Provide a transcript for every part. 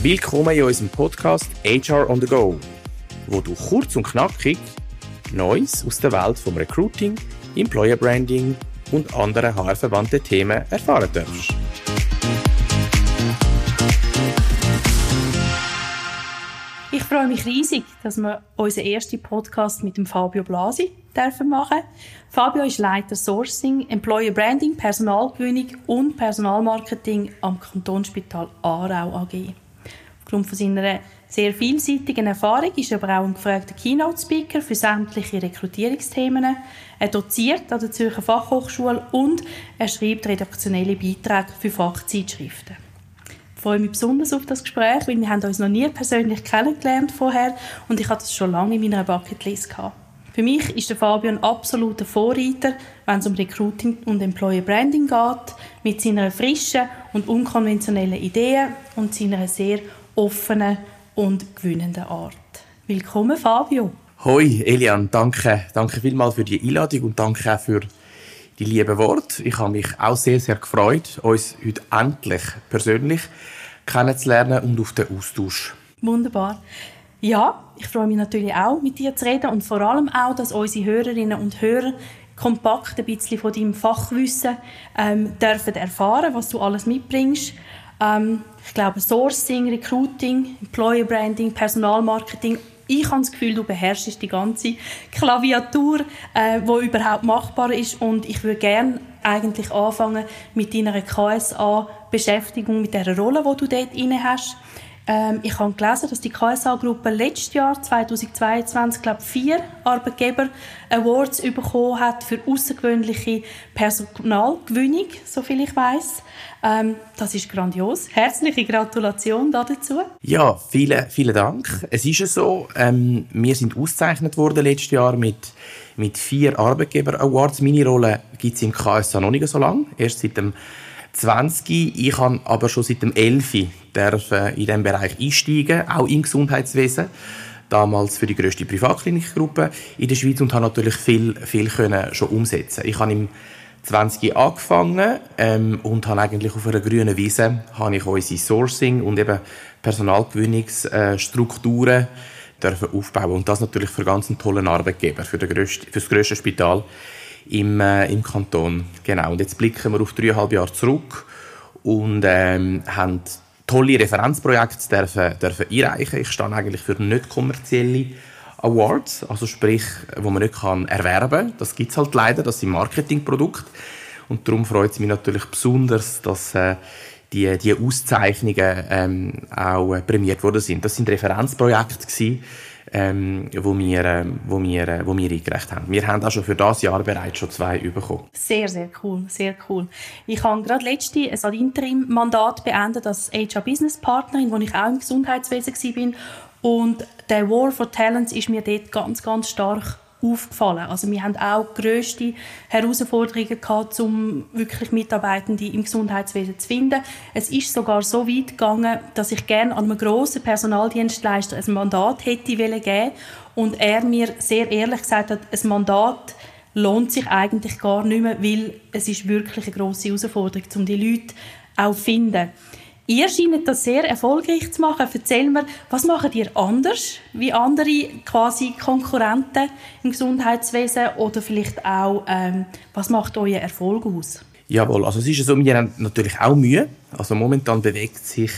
Willkommen in unserem Podcast HR on the Go, wo du kurz und knackig Neues aus der Welt vom Recruiting, Employer Branding und anderen HR-verwandten Themen erfahren darfst. Ich freue mich riesig, dass wir unseren ersten Podcast mit dem Fabio Blasi dürfen machen. Fabio ist Leiter Sourcing, Employer Branding, Personalgewinnung und Personalmarketing am Kantonsspital Aarau AG. Aufgrund von seiner sehr vielseitigen Erfahrung ist er aber auch ein gefragter Keynote-Speaker für sämtliche Rekrutierungsthemen. Er doziert an der Zürcher Fachhochschule und er schreibt redaktionelle Beiträge für Fachzeitschriften. Ich freue mich besonders auf das Gespräch, weil wir haben uns noch nie persönlich kennengelernt vorher und ich hatte das schon lange in meiner Bucketlist gehabt. Für mich ist der Fabio ein absoluter Vorreiter, wenn es um Recruiting und Employer Branding geht, mit seiner frischen und unkonventionellen Ideen und seiner sehr offenen und gewinnenden Art. Willkommen, Fabio. Hoi, Elian, danke, danke vielmals für die Einladung und danke auch für die lieben Worte. Ich habe mich auch sehr, sehr gefreut, uns heute endlich persönlich kennenzulernen und auf den Austausch. Wunderbar. Ja, ich freue mich natürlich auch, mit dir zu reden und vor allem auch, dass unsere Hörerinnen und Hörer kompakt ein bisschen von deinem Fachwissen ähm, dürfen erfahren, was du alles mitbringst. Ähm, ich glaube, Sourcing, Recruiting, Employer Branding, Personalmarketing. Ich habe das Gefühl, du beherrschst die ganze Klaviatur, äh, wo überhaupt machbar ist. Und ich würde gerne eigentlich anfangen mit deiner KSA-Beschäftigung, mit der Rolle, die du dort inne hast. Ähm, ich habe gelesen, dass die KSA-Gruppe letztes Jahr, 2022, glaube vier Arbeitgeber Awards bekommen hat für außergewöhnliche Personalgewinnung, soviel ich weiß. Ähm, das ist grandios. Herzliche Gratulation dazu. Ja, vielen, vielen Dank. Es ist ja so, ähm, wir sind ausgezeichnet worden letztes Jahr mit mit vier Arbeitgeber Awards. Meine Rolle gibt es im KSA noch nicht so lange, erst seit dem 20. Ich habe aber schon seit dem 11. in diesem Bereich einsteigen, auch im Gesundheitswesen. Damals für die grösste Privatklinikgruppe in der Schweiz und habe natürlich viel, viel können schon umsetzen. Ich habe im 20 angefangen ähm, und habe eigentlich auf einer grünen Wiese habe ich unsere Sourcing und eben Personalgewinnungsstrukturen dürfen aufbauen und das natürlich für ganz einen tollen Arbeitgeber, für, den grössten, für das grösste Spital im, äh, im Kanton. Genau. Und jetzt blicken wir auf dreieinhalb Jahre zurück und ähm, haben tolle Referenzprojekte dürfen, dürfen einreichen. Ich stehe eigentlich für nicht kommerzielle Awards, also sprich, wo man nicht kann erwerben. Das gibt's halt leider, das sind Marketingprodukte. Und darum freut es mich natürlich besonders, dass äh, die, die Auszeichnungen ähm, auch äh, prämiert worden sind. Das sind Referenzprojekte gewesen, ähm, wo, wir, äh, wo, wir, äh, wo wir eingereicht haben. Wir haben auch schon für das Jahr bereits schon zwei bekommen. Sehr, sehr cool, sehr cool. Ich habe gerade letzte ein Interim-Mandat beendet als HR-Business-Partnerin, wo ich auch im Gesundheitswesen war. Und der War for Talents ist mir dort ganz, ganz stark aufgefallen. Also wir haben auch grösste Herausforderungen gehabt, um wirklich Mitarbeitende im Gesundheitswesen zu finden. Es ist sogar so weit gegangen, dass ich gerne an einem grossen Personaldienstleister ein Mandat hätte geben und er mir sehr ehrlich gesagt hat, ein Mandat lohnt sich eigentlich gar nicht mehr, weil es ist wirklich eine grosse Herausforderung, um die Leute auch zu finden. Ihr scheint das sehr erfolgreich zu machen. Erzähl mir, was macht ihr anders wie andere quasi Konkurrenten im Gesundheitswesen oder vielleicht auch, ähm, was macht euer Erfolg aus? Jawohl, also es ist so, wir haben natürlich auch Mühe. Also momentan bewegt sich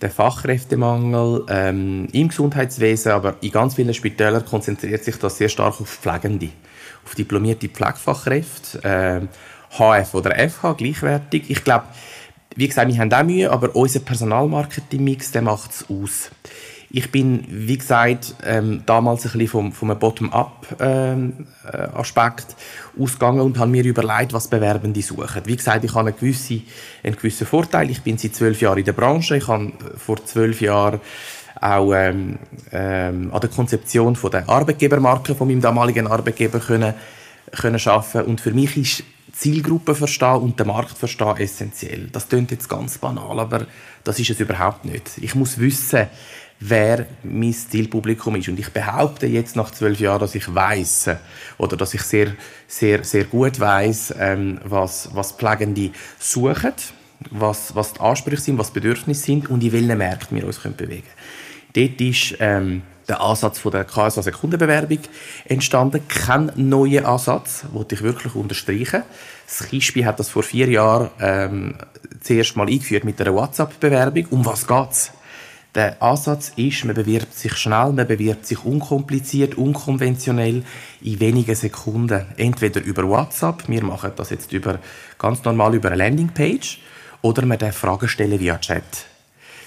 der Fachkräftemangel ähm, im Gesundheitswesen, aber in ganz vielen Spitälern konzentriert sich das sehr stark auf Pflegende, auf diplomierte Pflegefachkräfte, äh, HF oder FH, gleichwertig. Ich glaube, wie gesagt, wir haben auch Mühe, aber unser Personalmarketing-Mix, macht es aus. Ich bin, wie gesagt, ähm, damals ein bisschen vom, vom Bottom-up-Aspekt ähm, äh, ausgegangen und habe mir überlegt, was Bewerbende suchen. Wie gesagt, ich habe einen gewissen, einen gewissen Vorteil. Ich bin seit zwölf Jahren in der Branche. Ich habe vor zwölf Jahren auch ähm, ähm, an der Konzeption von der Arbeitgebermarke von meinem damaligen Arbeitgeber können, können arbeiten. Und für mich ist Zielgruppe verstehen und den Markt verstehen essentiell. Das klingt jetzt ganz banal, aber das ist es überhaupt nicht. Ich muss wissen, wer mein Zielpublikum ist. Und ich behaupte jetzt nach zwölf Jahren, dass ich weiß oder dass ich sehr, sehr, sehr gut weiß, ähm, was, was Pflegende suchen. was, was die Ansprüche sind, was die Bedürfnisse sind und in welchen Märkten wir uns bewegen können. Dort ist ähm, der Ansatz von der KSA Sekundenbewerbung entstanden. Kein neuer Ansatz, wollte ich wirklich unterstreichen. Das Kispi hat das vor vier Jahren ähm, zuerst mal eingeführt mit einer WhatsApp-Bewerbung. Um was geht's? Der Ansatz ist, man bewirbt sich schnell, man bewirbt sich unkompliziert, unkonventionell, in wenigen Sekunden. Entweder über WhatsApp, wir machen das jetzt über, ganz normal über eine Landingpage, oder man darf Fragen stellen via Chat.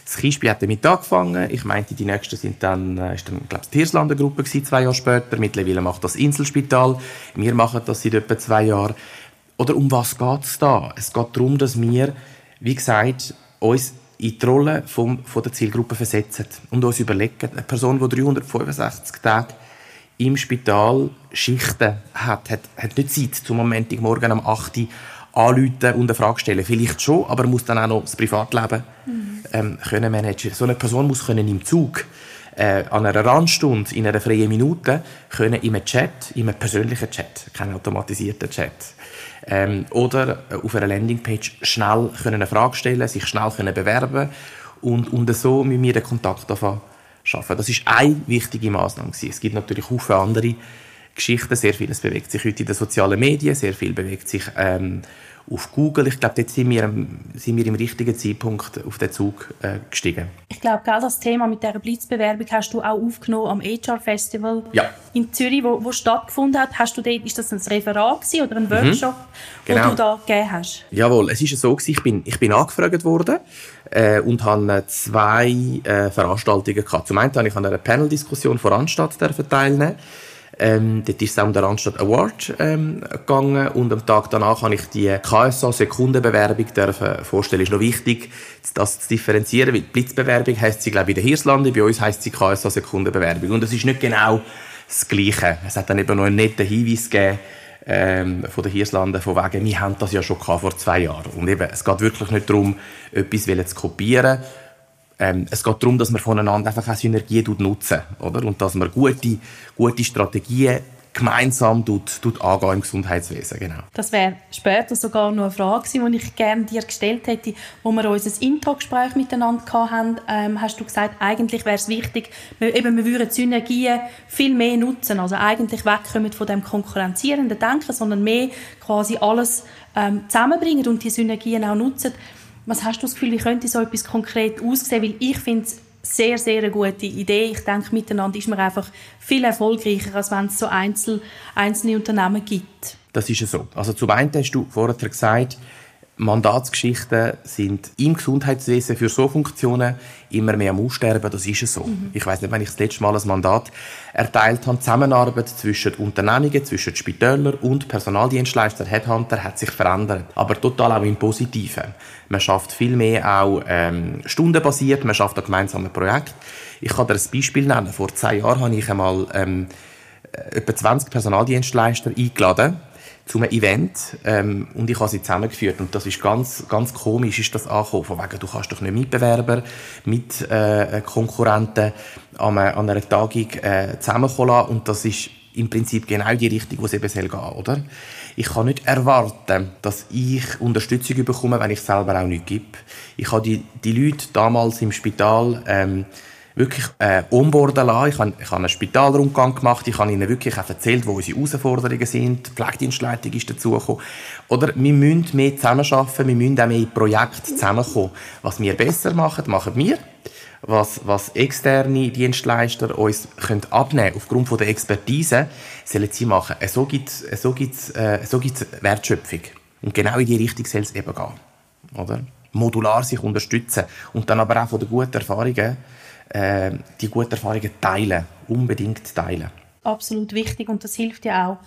Das Kiesbi hat damit angefangen. Ich meinte, die nächsten sind dann, äh, ist dann, glaube ich, die Hirslander Gruppe gewesen, zwei Jahre später. Mittlerweile macht das Inselspital. Wir machen das seit etwa zwei Jahren. Oder um was geht es da? Es geht darum, dass wir, wie gesagt, uns in die Rolle vom, von der Zielgruppe versetzen und uns überlegen, eine Person, die 365 Tage im Spital Schichten hat, hat, hat nicht Zeit, zum Montagmorgen am 8 Uhr anrufen und eine Frage stellen. Vielleicht schon, aber muss dann auch noch das Privatleben mhm. ähm, können managen. So eine Person muss können im Zug äh, an einer Randstunde, in einer freien Minute, können in einem Chat, in einem persönlichen Chat, kein automatisierter Chat, ähm, oder auf einer Landingpage schnell können eine Frage stellen, sich schnell können bewerben und, und so mit mir den Kontakt schaffen. Das ist eine wichtige Maßnahme Es gibt natürlich viele andere Geschichten, sehr vieles bewegt sich heute in den sozialen Medien, sehr viel bewegt sich ähm, auf Google. Ich glaube, dort sind wir, sind wir im richtigen Zeitpunkt auf den Zug äh, gestiegen. Ich glaube, das Thema mit dieser Blitzbewerbung hast du auch aufgenommen am HR Festival ja. in Zürich, wo, wo stattgefunden hat. Hast du dort, ist das ein Referat oder ein mhm. Workshop, mhm. genau. du da gegeben hast? Jawohl, es ist so gewesen, ich bin, ich bin angefragt worden äh, und habe zwei äh, Veranstaltungen gehabt. Zum einen habe ich an einer Panel-Diskussion vor Anstatt teilnehmen ähm, dort ist es auch um den Randstadt Award ähm, gegangen und am Tag danach habe ich die KSA Sekundenbewerbung dürfen vorstellen. Ist noch wichtig, das zu differenzieren, weil die Blitzbewerbung heisst sie glaube ich in den Hirslanden, bei uns heisst sie KSA Sekundenbewerbung und es ist nicht genau das Gleiche. Es hat dann eben noch einen netten Hinweis gegeben, ähm, von den Hirslanden, von wegen, wir haben das ja schon vor zwei Jahren. Und eben, es geht wirklich nicht darum, etwas zu kopieren, ähm, es geht darum, dass man voneinander einfach auch Synergien nutzen, oder? Und dass man gute, gute Strategien gemeinsam tut, tut angehen im Gesundheitswesen. Genau. Das wäre später sogar noch eine Frage die ich gerne dir gestellt hätte, wo wir unser Intro-Gespräch miteinander hatten, ähm, hast du gesagt, eigentlich wäre es wichtig, wir, eben, wir würden Synergien viel mehr nutzen, also eigentlich wegkommen von dem konkurrenzierenden Denken, sondern mehr quasi alles ähm, zusammenbringen und die Synergien auch nutzen. Was hast du das Gefühl, wie könnte so etwas konkret aussehen? Weil ich finde es sehr, sehr eine gute Idee. Ich denke, miteinander ist man einfach viel erfolgreicher, als wenn es so einzel, einzelne Unternehmen gibt. Das ist ja so. Also zum einen hast du vorher gesagt, Mandatsgeschichten sind im Gesundheitswesen für so Funktionen immer mehr am Aussterben. Das ist es so. Mhm. Ich weiß nicht, wenn ich das letzte Mal ein Mandat erteilt habe. Die Zusammenarbeit zwischen Unternehmungen, zwischen Spitälern und Personaldienstleister, Headhunter hat sich verändert. Aber total auch im Positiven. Man schafft viel mehr auch ähm, stundenbasiert. Man schafft ein gemeinsames Projekt. Ich kann dir ein Beispiel nennen. Vor zwei Jahren habe ich einmal ähm, etwa 20 Personaldienstleister eingeladen zu einem Event ähm, und ich habe sie zusammengeführt und das ist ganz ganz komisch ist das angekommen von wegen du kannst doch nicht Mitbewerber mit äh, Konkurrenten an einer, an einer Tagung äh, zusammenkommen lassen. und das ist im Prinzip genau die Richtung, wo es eben soll gehen, oder? Ich kann nicht erwarten, dass ich Unterstützung bekomme, wenn ich selber auch nicht gebe. Ich habe die, die Leute damals im Spital ähm, wirklich äh, onboarden lassen. Ich habe, ich einen Spitalrundgang gemacht. Ich habe ihnen wirklich auch erzählt, wo unsere Herausforderungen sind. Die Pflegedienstleitung ist dazugekommen. Oder wir müssen mehr zusammenarbeiten. Wir müssen auch mehr in Projekte zusammenkommen. Was wir besser machen, machen wir. Was, was externe Dienstleister uns können abnehmen aufgrund von der Expertise, sollen sie machen. So gibt es so gibt's, äh, so gibt's Wertschöpfung. Und genau in die Richtung soll es eben gehen. Oder? Modular sich unterstützen. Und dann aber auch von den guten Erfahrungen äh, die guten Erfahrungen teilen, unbedingt teilen. Absolut wichtig und das hilft ja auch,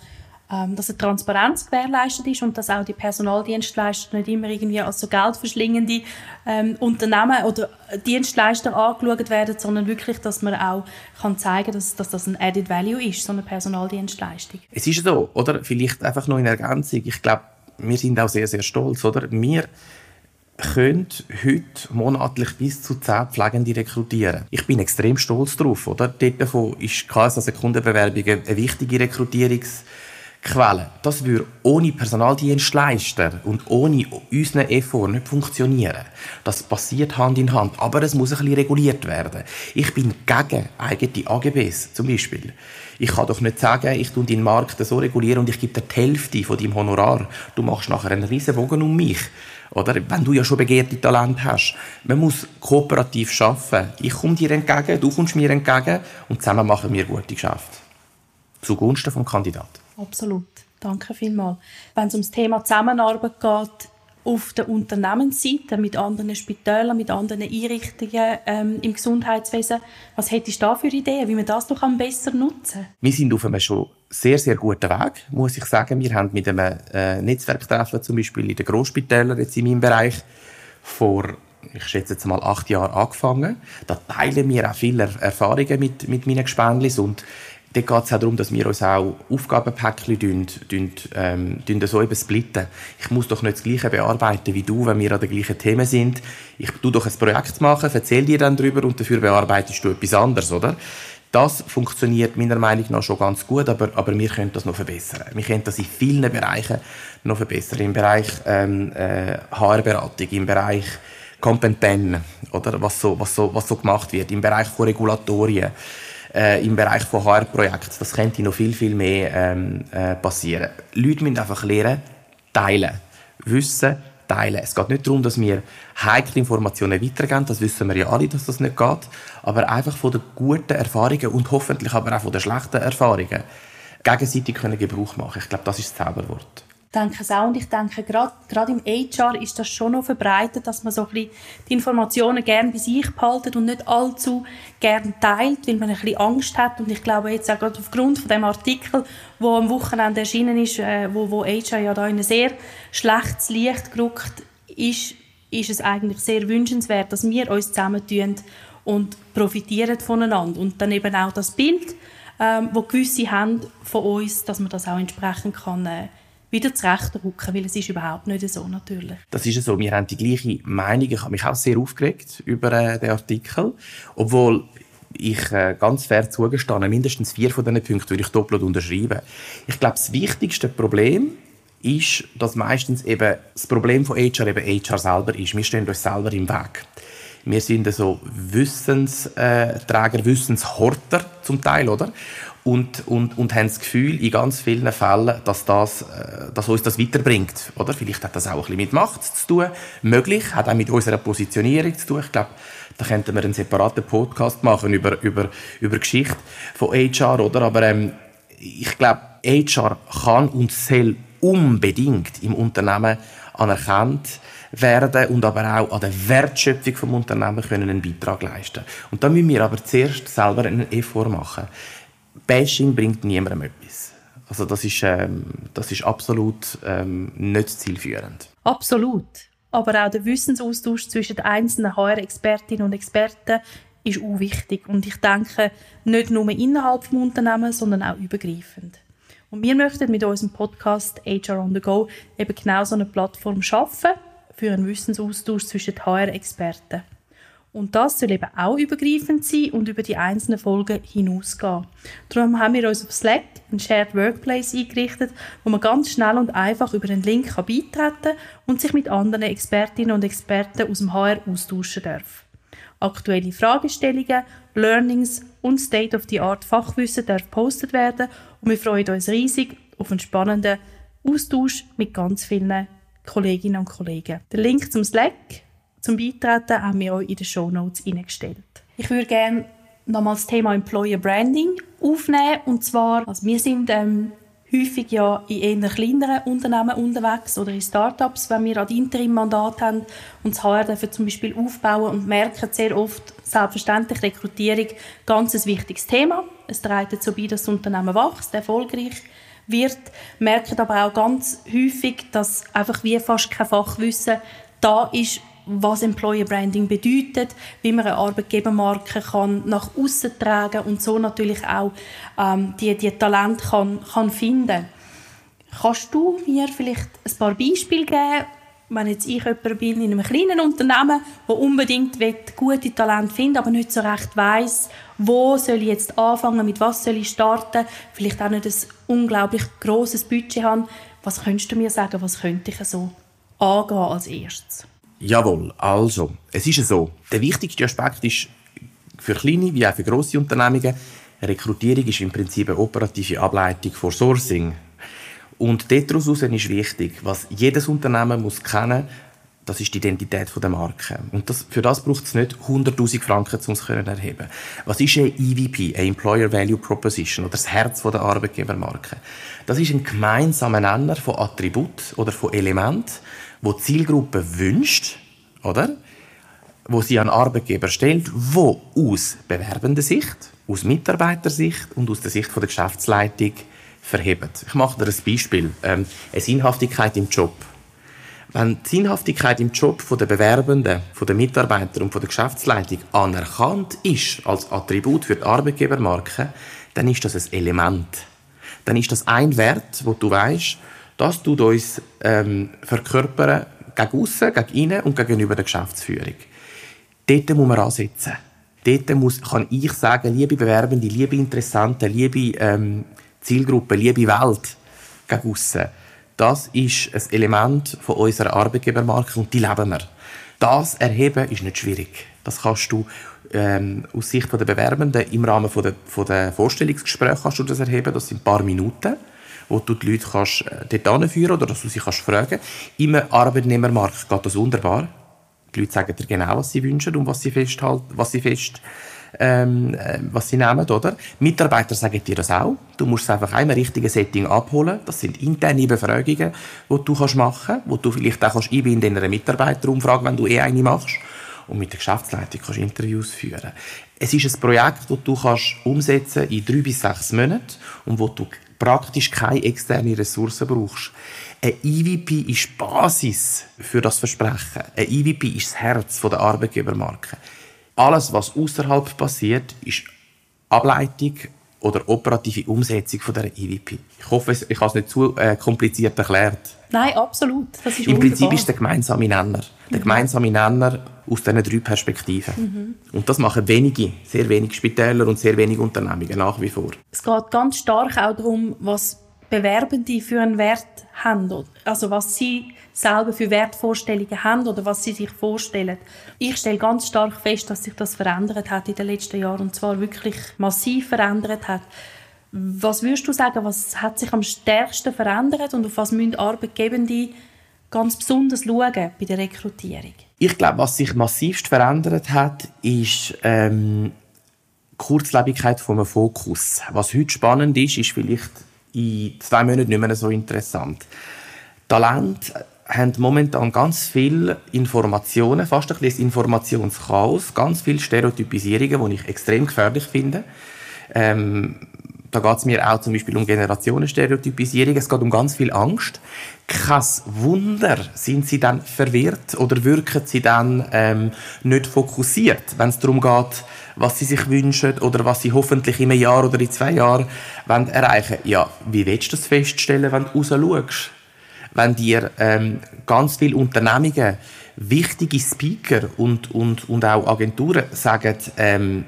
ähm, dass eine Transparenz gewährleistet ist und dass auch die Personaldienstleister nicht immer irgendwie als so geldverschlingende ähm, Unternehmen oder Dienstleister angeschaut werden, sondern wirklich, dass man auch kann zeigen dass, dass das ein Added Value ist, so eine Personaldienstleistung. Es ist so, oder? Vielleicht einfach noch in Ergänzung. Ich glaube, wir sind auch sehr, sehr stolz, oder? Wir können heute monatlich bis zu 10 Pflegende rekrutieren. Ich bin extrem stolz darauf. Oder? Dort davon ist KSA Sekundenbewerbung eine wichtige Rekrutierungs- Quellen. Das würde ohne Personaldienstleister und ohne unseren Effort nicht funktionieren. Das passiert Hand in Hand, aber es muss ein bisschen reguliert werden. Ich bin gegen eigene AGBs zum Beispiel. Ich kann doch nicht sagen, ich tue deinen Markt so regulieren und ich gebe dir die Hälfte von deinem Honorar. Du machst nachher einen riesen Bogen um mich. Oder? Wenn du ja schon begehrte Talent hast. Man muss kooperativ arbeiten. Ich komme dir entgegen, du kommst mir entgegen und zusammen machen wir gute Geschäfte. Zugunsten des Kandidaten. Absolut. Danke vielmals. Wenn es um das Thema Zusammenarbeit geht, auf der Unternehmensseite mit anderen Spitälern, mit anderen Einrichtungen ähm, im Gesundheitswesen. Was hättest du da für Ideen, wie man das noch besser nutzen? Wir sind auf einem schon sehr, sehr guten Weg, muss ich sagen. Wir haben mit einem äh, Netzwerktreffen zum Beispiel in den Großspitälern jetzt in meinem Bereich vor ich schätze jetzt mal acht Jahre angefangen. Da teilen wir auch viele Erfahrungen mit, mit meinen Gespendlis und Dort geht es auch darum, dass wir uns auch Aufgabenpäckchen ähm, so eben splitten. Ich muss doch nicht das Gleiche bearbeiten wie du, wenn wir an den gleichen Themen sind. Ich tu doch ein Projekt machen, erzähl dir dann darüber und dafür bearbeitest du etwas anderes, oder? Das funktioniert meiner Meinung nach schon ganz gut, aber, aber wir können das noch verbessern. Wir können das in vielen Bereichen noch verbessern. Im Bereich ähm, äh, HR-Beratung, im Bereich Kompetenz, oder? Was so, was, so, was so gemacht wird, im Bereich von Regulatorien äh, im Bereich von HR-Projekten. Das könnte noch viel, viel mehr ähm, äh, passieren. Leute müssen einfach lernen, teilen. Wissen, teilen. Es geht nicht darum, dass wir heikle Informationen weitergeben, das wissen wir ja alle, dass das nicht geht, aber einfach von den guten Erfahrungen und hoffentlich aber auch von den schlechten Erfahrungen gegenseitig können Gebrauch machen. Ich glaube, das ist das Zauberwort denke es auch. Und ich denke, gerade im HR ist das schon noch verbreitet, dass man so ein bisschen die Informationen gerne bei sich behaltet und nicht allzu gerne teilt, weil man ein bisschen Angst hat. Und ich glaube jetzt auch gerade aufgrund von dem Artikel, wo am Wochenende erschienen ist, äh, wo, wo HR ja da in ein sehr schlechtes Licht gerückt ist, ist es eigentlich sehr wünschenswert, dass wir uns zusammentun und profitieren voneinander. Und dann eben auch das Bild, ähm, wo gewisse haben von uns, dass man das auch entsprechend kann äh, wieder zurechtrücken, weil es ist überhaupt nicht so natürlich. Das ist so. Wir haben die gleiche Meinung. Ich habe mich auch sehr aufgeregt über äh, den Artikel, obwohl ich äh, ganz fair zugestanden, mindestens vier von diesen Punkten würde ich doppelt unterschreiben. Ich glaube, das wichtigste Problem ist, dass meistens eben das Problem von HR eben HR selber ist. Wir stehen uns selber im Weg. Wir sind so Wissensträger, Wissenshorter zum Teil, oder? Und, und, und haben das Gefühl, in ganz vielen Fällen, dass, das, äh, dass uns das weiterbringt. Oder? Vielleicht hat das auch ein bisschen mit Macht zu tun. Möglich, hat auch mit unserer Positionierung zu tun. Ich glaube, da könnten wir einen separaten Podcast machen über, über, über Geschichte von HR, oder? Aber ähm, ich glaube, HR kann und soll unbedingt im Unternehmen anerkannt werden und aber auch an der Wertschöpfung vom Unternehmen können einen Beitrag leisten. Und da müssen wir aber zuerst selber einen Effort machen. Bashing bringt niemandem etwas. Also das ist, ähm, das ist absolut ähm, nicht zielführend. Absolut. Aber auch der Wissensaustausch zwischen den einzelnen HR-Expertinnen und Experten ist auch wichtig. Und ich denke, nicht nur innerhalb des Unternehmens, sondern auch übergreifend. Und wir möchten mit unserem Podcast HR on the Go eben genau so eine Plattform schaffen für einen Wissensaustausch zwischen HR-Experten. Und das soll eben auch übergreifend sein und über die einzelnen Folgen hinausgehen. Darum haben wir uns auf Slack einen Shared Workplace eingerichtet, wo man ganz schnell und einfach über einen Link beitreten kann und sich mit anderen Expertinnen und Experten aus dem HR austauschen darf. Aktuelle Fragestellungen, Learnings und State-of-the-Art Fachwissen darf gepostet werden und wir freuen uns riesig auf einen spannenden Austausch mit ganz vielen Kolleginnen und Kollegen. Der Link zum Slack zum Beitreten haben wir euch in den Show Notes eingestellt. Ich würde gerne nochmal das Thema Employer Branding aufnehmen. Und zwar, also wir sind ähm, häufig ja in eher kleineren Unternehmen unterwegs oder in Startups, wenn wir ein Interim-Mandat haben und das HR dafür zum Beispiel aufbauen und merken sehr oft, selbstverständlich Rekrutierung, ganz ein wichtiges Thema. Es trägt dazu bei, dass das Unternehmen wächst, erfolgreich wird, merken aber auch ganz häufig, dass einfach wie fast kein Fachwissen da ist, was Employer Branding bedeutet, wie man eine Arbeitgebermarke kann nach außen tragen und so natürlich auch ähm, die, die Talent kann, kann finden. Kannst du mir vielleicht ein paar Beispiele geben, wenn jetzt ich jemand bin in einem kleinen Unternehmen, wo unbedingt gute Talente finden, aber nicht so recht weiß, wo soll ich jetzt anfangen, mit was soll ich starten, vielleicht auch nicht ein unglaublich großes Budget haben. Was könntest du mir sagen, was könnte ich so angehen als erstes? Jawohl, also, es ist so. Der wichtigste Aspekt ist für kleine wie auch für grosse Unternehmungen, Rekrutierung ist im Prinzip eine operative Ableitung von Sourcing. Und daraus ist wichtig, was jedes Unternehmen muss kennen das ist die Identität der Marke. Und das, für das braucht es nicht 100.000 Franken, um es zu erheben. Was ist ein EVP, ein Employer Value Proposition, oder das Herz der Arbeitgebermarke? Das ist ein gemeinsamer Nenner von Attributen oder von Elementen, wo die Zielgruppe wünscht, oder? Wo sie an Arbeitgeber stellt, wo aus bewerbender Sicht, aus Mitarbeitersicht und aus der Sicht der Geschäftsleitung verheben. Ich mache dir ein Beispiel. Ähm, eine Sinnhaftigkeit im Job. Wenn die Sinnhaftigkeit im Job der Bewerbenden, der Mitarbeiter und der Geschäftsleitung anerkannt ist als Attribut für die Arbeitgebermarke, dann ist das ein Element. Dann ist das ein Wert, wo du weißt, das tut uns ähm, verkörpern gegen aussen, gegen innen und gegenüber der Geschäftsführung. Dort muss man ansetzen. Dort muss, kann ich sagen, liebe Bewerbende, liebe Interessenten, liebe ähm, Zielgruppe, liebe Welt gegen aussen. Das ist ein Element von unserer Arbeitgebermarke und die leben wir. Das erheben ist nicht schwierig. Das kannst du ähm, aus Sicht der Bewerbenden im Rahmen von der, von der Vorstellungsgespräche kannst du das erheben. Das sind ein paar Minuten, wo du die Leute kannst, äh, dort anführen oder dass du sie kannst fragen. Im Arbeitnehmermarkt geht das wunderbar. Die Leute sagen dir genau, was sie wünschen und was sie festhalten, was sie fest ähm, äh, was sie nehmen, oder? Mitarbeiter sagen dir das auch. Du musst es einfach einmal richtigen Setting abholen. Das sind interne Befragungen, die du kannst machen, wo du vielleicht auch kannst in einer Mitarbeiterumfrage, wenn du eh eine machst. Und mit der Geschäftsleitung kannst Interviews führen. Es ist ein Projekt, das du kannst umsetzen in drei bis sechs Monaten und wo du praktisch keine externe Ressourcen brauchst. Ein EVP ist Basis für das Versprechen. Ein EVP ist das Herz der Arbeitgebermarke. Alles, was außerhalb passiert, ist Ableitung oder operative Umsetzung von der EVP. Ich hoffe, ich habe es nicht zu äh, kompliziert erklärt. Nein, absolut. Das ist Im wunderbar. Prinzip ist der gemeinsame Nenner. Der mhm. gemeinsame Nenner aus diesen drei Perspektiven. Mhm. Und das machen wenige, sehr wenige Spitäler und sehr wenige Unternehmungen nach wie vor. Es geht ganz stark auch darum, was Bewerbende für einen Wert haben. Also was sie selber für Wertvorstellungen haben oder was sie sich vorstellen. Ich stelle ganz stark fest, dass sich das verändert hat in den letzten Jahren und zwar wirklich massiv verändert hat. Was würdest du sagen, was hat sich am stärksten verändert und auf was müssen Arbeitgebende ganz besonders schauen bei der Rekrutierung? Ich glaube, was sich massivst verändert hat, ist ähm, die Kurzlebigkeit vom Fokus. Was heute spannend ist, ist vielleicht in zwei Monaten nicht mehr so interessant. Talent haben momentan ganz viele Informationen, fast ein bisschen Informationschaos, ganz viele Stereotypisierungen, die ich extrem gefährlich finde. Ähm, da geht es mir auch zum Beispiel um Generationenstereotypisierung. Es geht um ganz viel Angst. Kein Wunder, sind sie dann verwirrt oder wirken sie dann ähm, nicht fokussiert, wenn es darum geht, was sie sich wünschen oder was sie hoffentlich in einem Jahr oder in zwei Jahren wollen erreichen Ja, wie willst du das feststellen, wenn du raus schaust? wenn dir ähm, ganz viele Unternehmungen, wichtige Speaker und, und, und auch Agenturen sagen, ähm,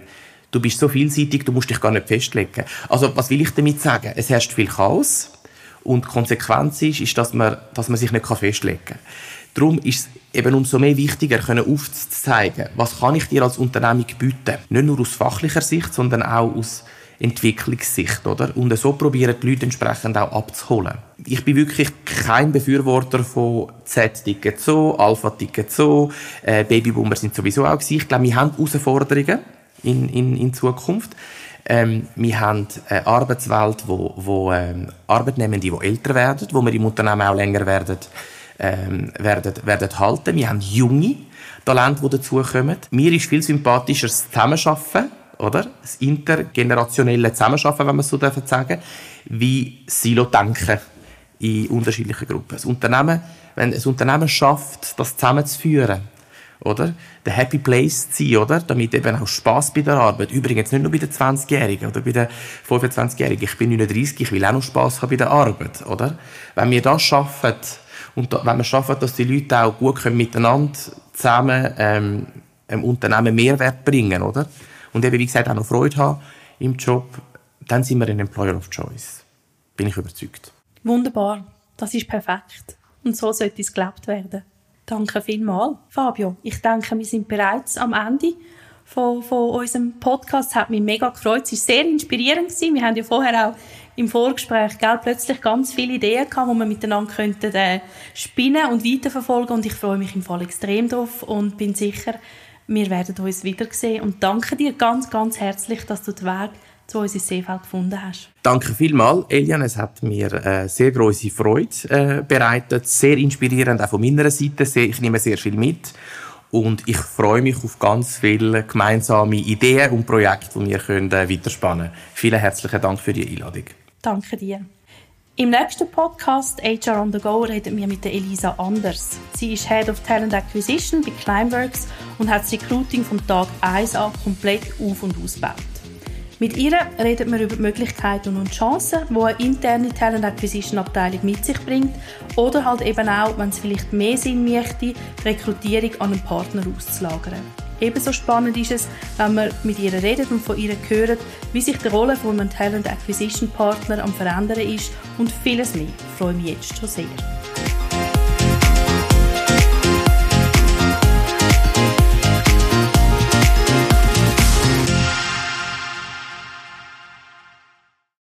du bist so vielseitig, du musst dich gar nicht festlegen. Also was will ich damit sagen? Es herrscht viel Chaos und die Konsequenz ist, ist dass, man, dass man sich nicht festlegen kann. Darum ist es eben umso mehr wichtiger, können aufzuzeigen, was kann ich dir als Unternehmung bieten. Nicht nur aus fachlicher Sicht, sondern auch aus Entwicklungssicht, oder? Und so probieren die Leute entsprechend auch abzuholen. Ich bin wirklich kein Befürworter von Z-Ticket so, Alpha-Ticket so, äh, Babyboomer sind sowieso auch gewesen. Ich glaube, wir haben Herausforderungen in, in, in Zukunft. Ähm, wir haben eine Arbeitswelt, wo, wo ähm, Arbeitnehmende, die älter werden, wo wir im Unternehmen auch länger werden, ähm, werden, werden halten. Wir haben junge Talente, die dazukommen. Mir ist viel sympathischer das Zusammenarbeiten oder? Das intergenerationelle Zusammenarbeiten, wenn man so sagen darf, wie Silo-Denken in unterschiedlichen Gruppen. Das Unternehmen, wenn ein Unternehmen schafft, das zusammenzuführen oder? Der Happy Place zu sein, oder? Damit eben auch Spaß bei der Arbeit. Übrigens nicht nur bei den 20-Jährigen oder bei den 25-Jährigen. Ich bin 39, ich will auch noch Spaß haben bei der Arbeit, oder? Wenn wir das schaffen, und da, wenn wir schaffen, dass die Leute auch gut können miteinander zusammen ähm, einem Unternehmen Mehrwert bringen, oder? Und eben, wie gesagt, auch noch Freude haben im Job, dann sind wir ein Employer of Choice. Bin ich überzeugt. Wunderbar. Das ist perfekt. Und so sollte es gelebt werden. Danke vielmals, Fabio. Ich denke, wir sind bereits am Ende von, von unserem Podcast. Es hat mich mega gefreut. Es war sehr inspirierend. Gewesen. Wir haben ja vorher auch im Vorgespräch gell, plötzlich ganz viele Ideen gehabt, die wir miteinander könnten, äh, spinnen und weiterverfolgen. Und ich freue mich im Fall extrem drauf und bin sicher, wir werden uns wiedersehen. Und danke dir ganz, ganz herzlich, dass du den Weg zu uns ins Seefeld gefunden hast. Danke vielmals, Elian. Es hat mir äh, sehr große Freude äh, bereitet, sehr inspirierend auch von meiner Seite. Ich nehme sehr viel mit und ich freue mich auf ganz viele gemeinsame Ideen und Projekte, die wir können, äh, weiterspannen können. Vielen herzlichen Dank für die Einladung. Danke dir. Im nächsten Podcast HR on the Go reden wir mit Elisa Anders. Sie ist Head of Talent Acquisition bei Climeworks und hat das Recruiting vom Tag 1 an komplett auf- und ausgebaut. Mit ihr redet wir über die Möglichkeiten und Chancen, die eine interne Talent Acquisition Abteilung mit sich bringt oder halt eben auch, wenn es vielleicht mehr Sinn möchte, Rekrutierung an einen Partner auszulagern. Ebenso spannend ist es, wenn man mit ihr redet und von ihr hört, wie sich die Rolle von einem Talent Acquisition Partner am verändern ist und vieles mehr. Ich freue mich jetzt schon sehr.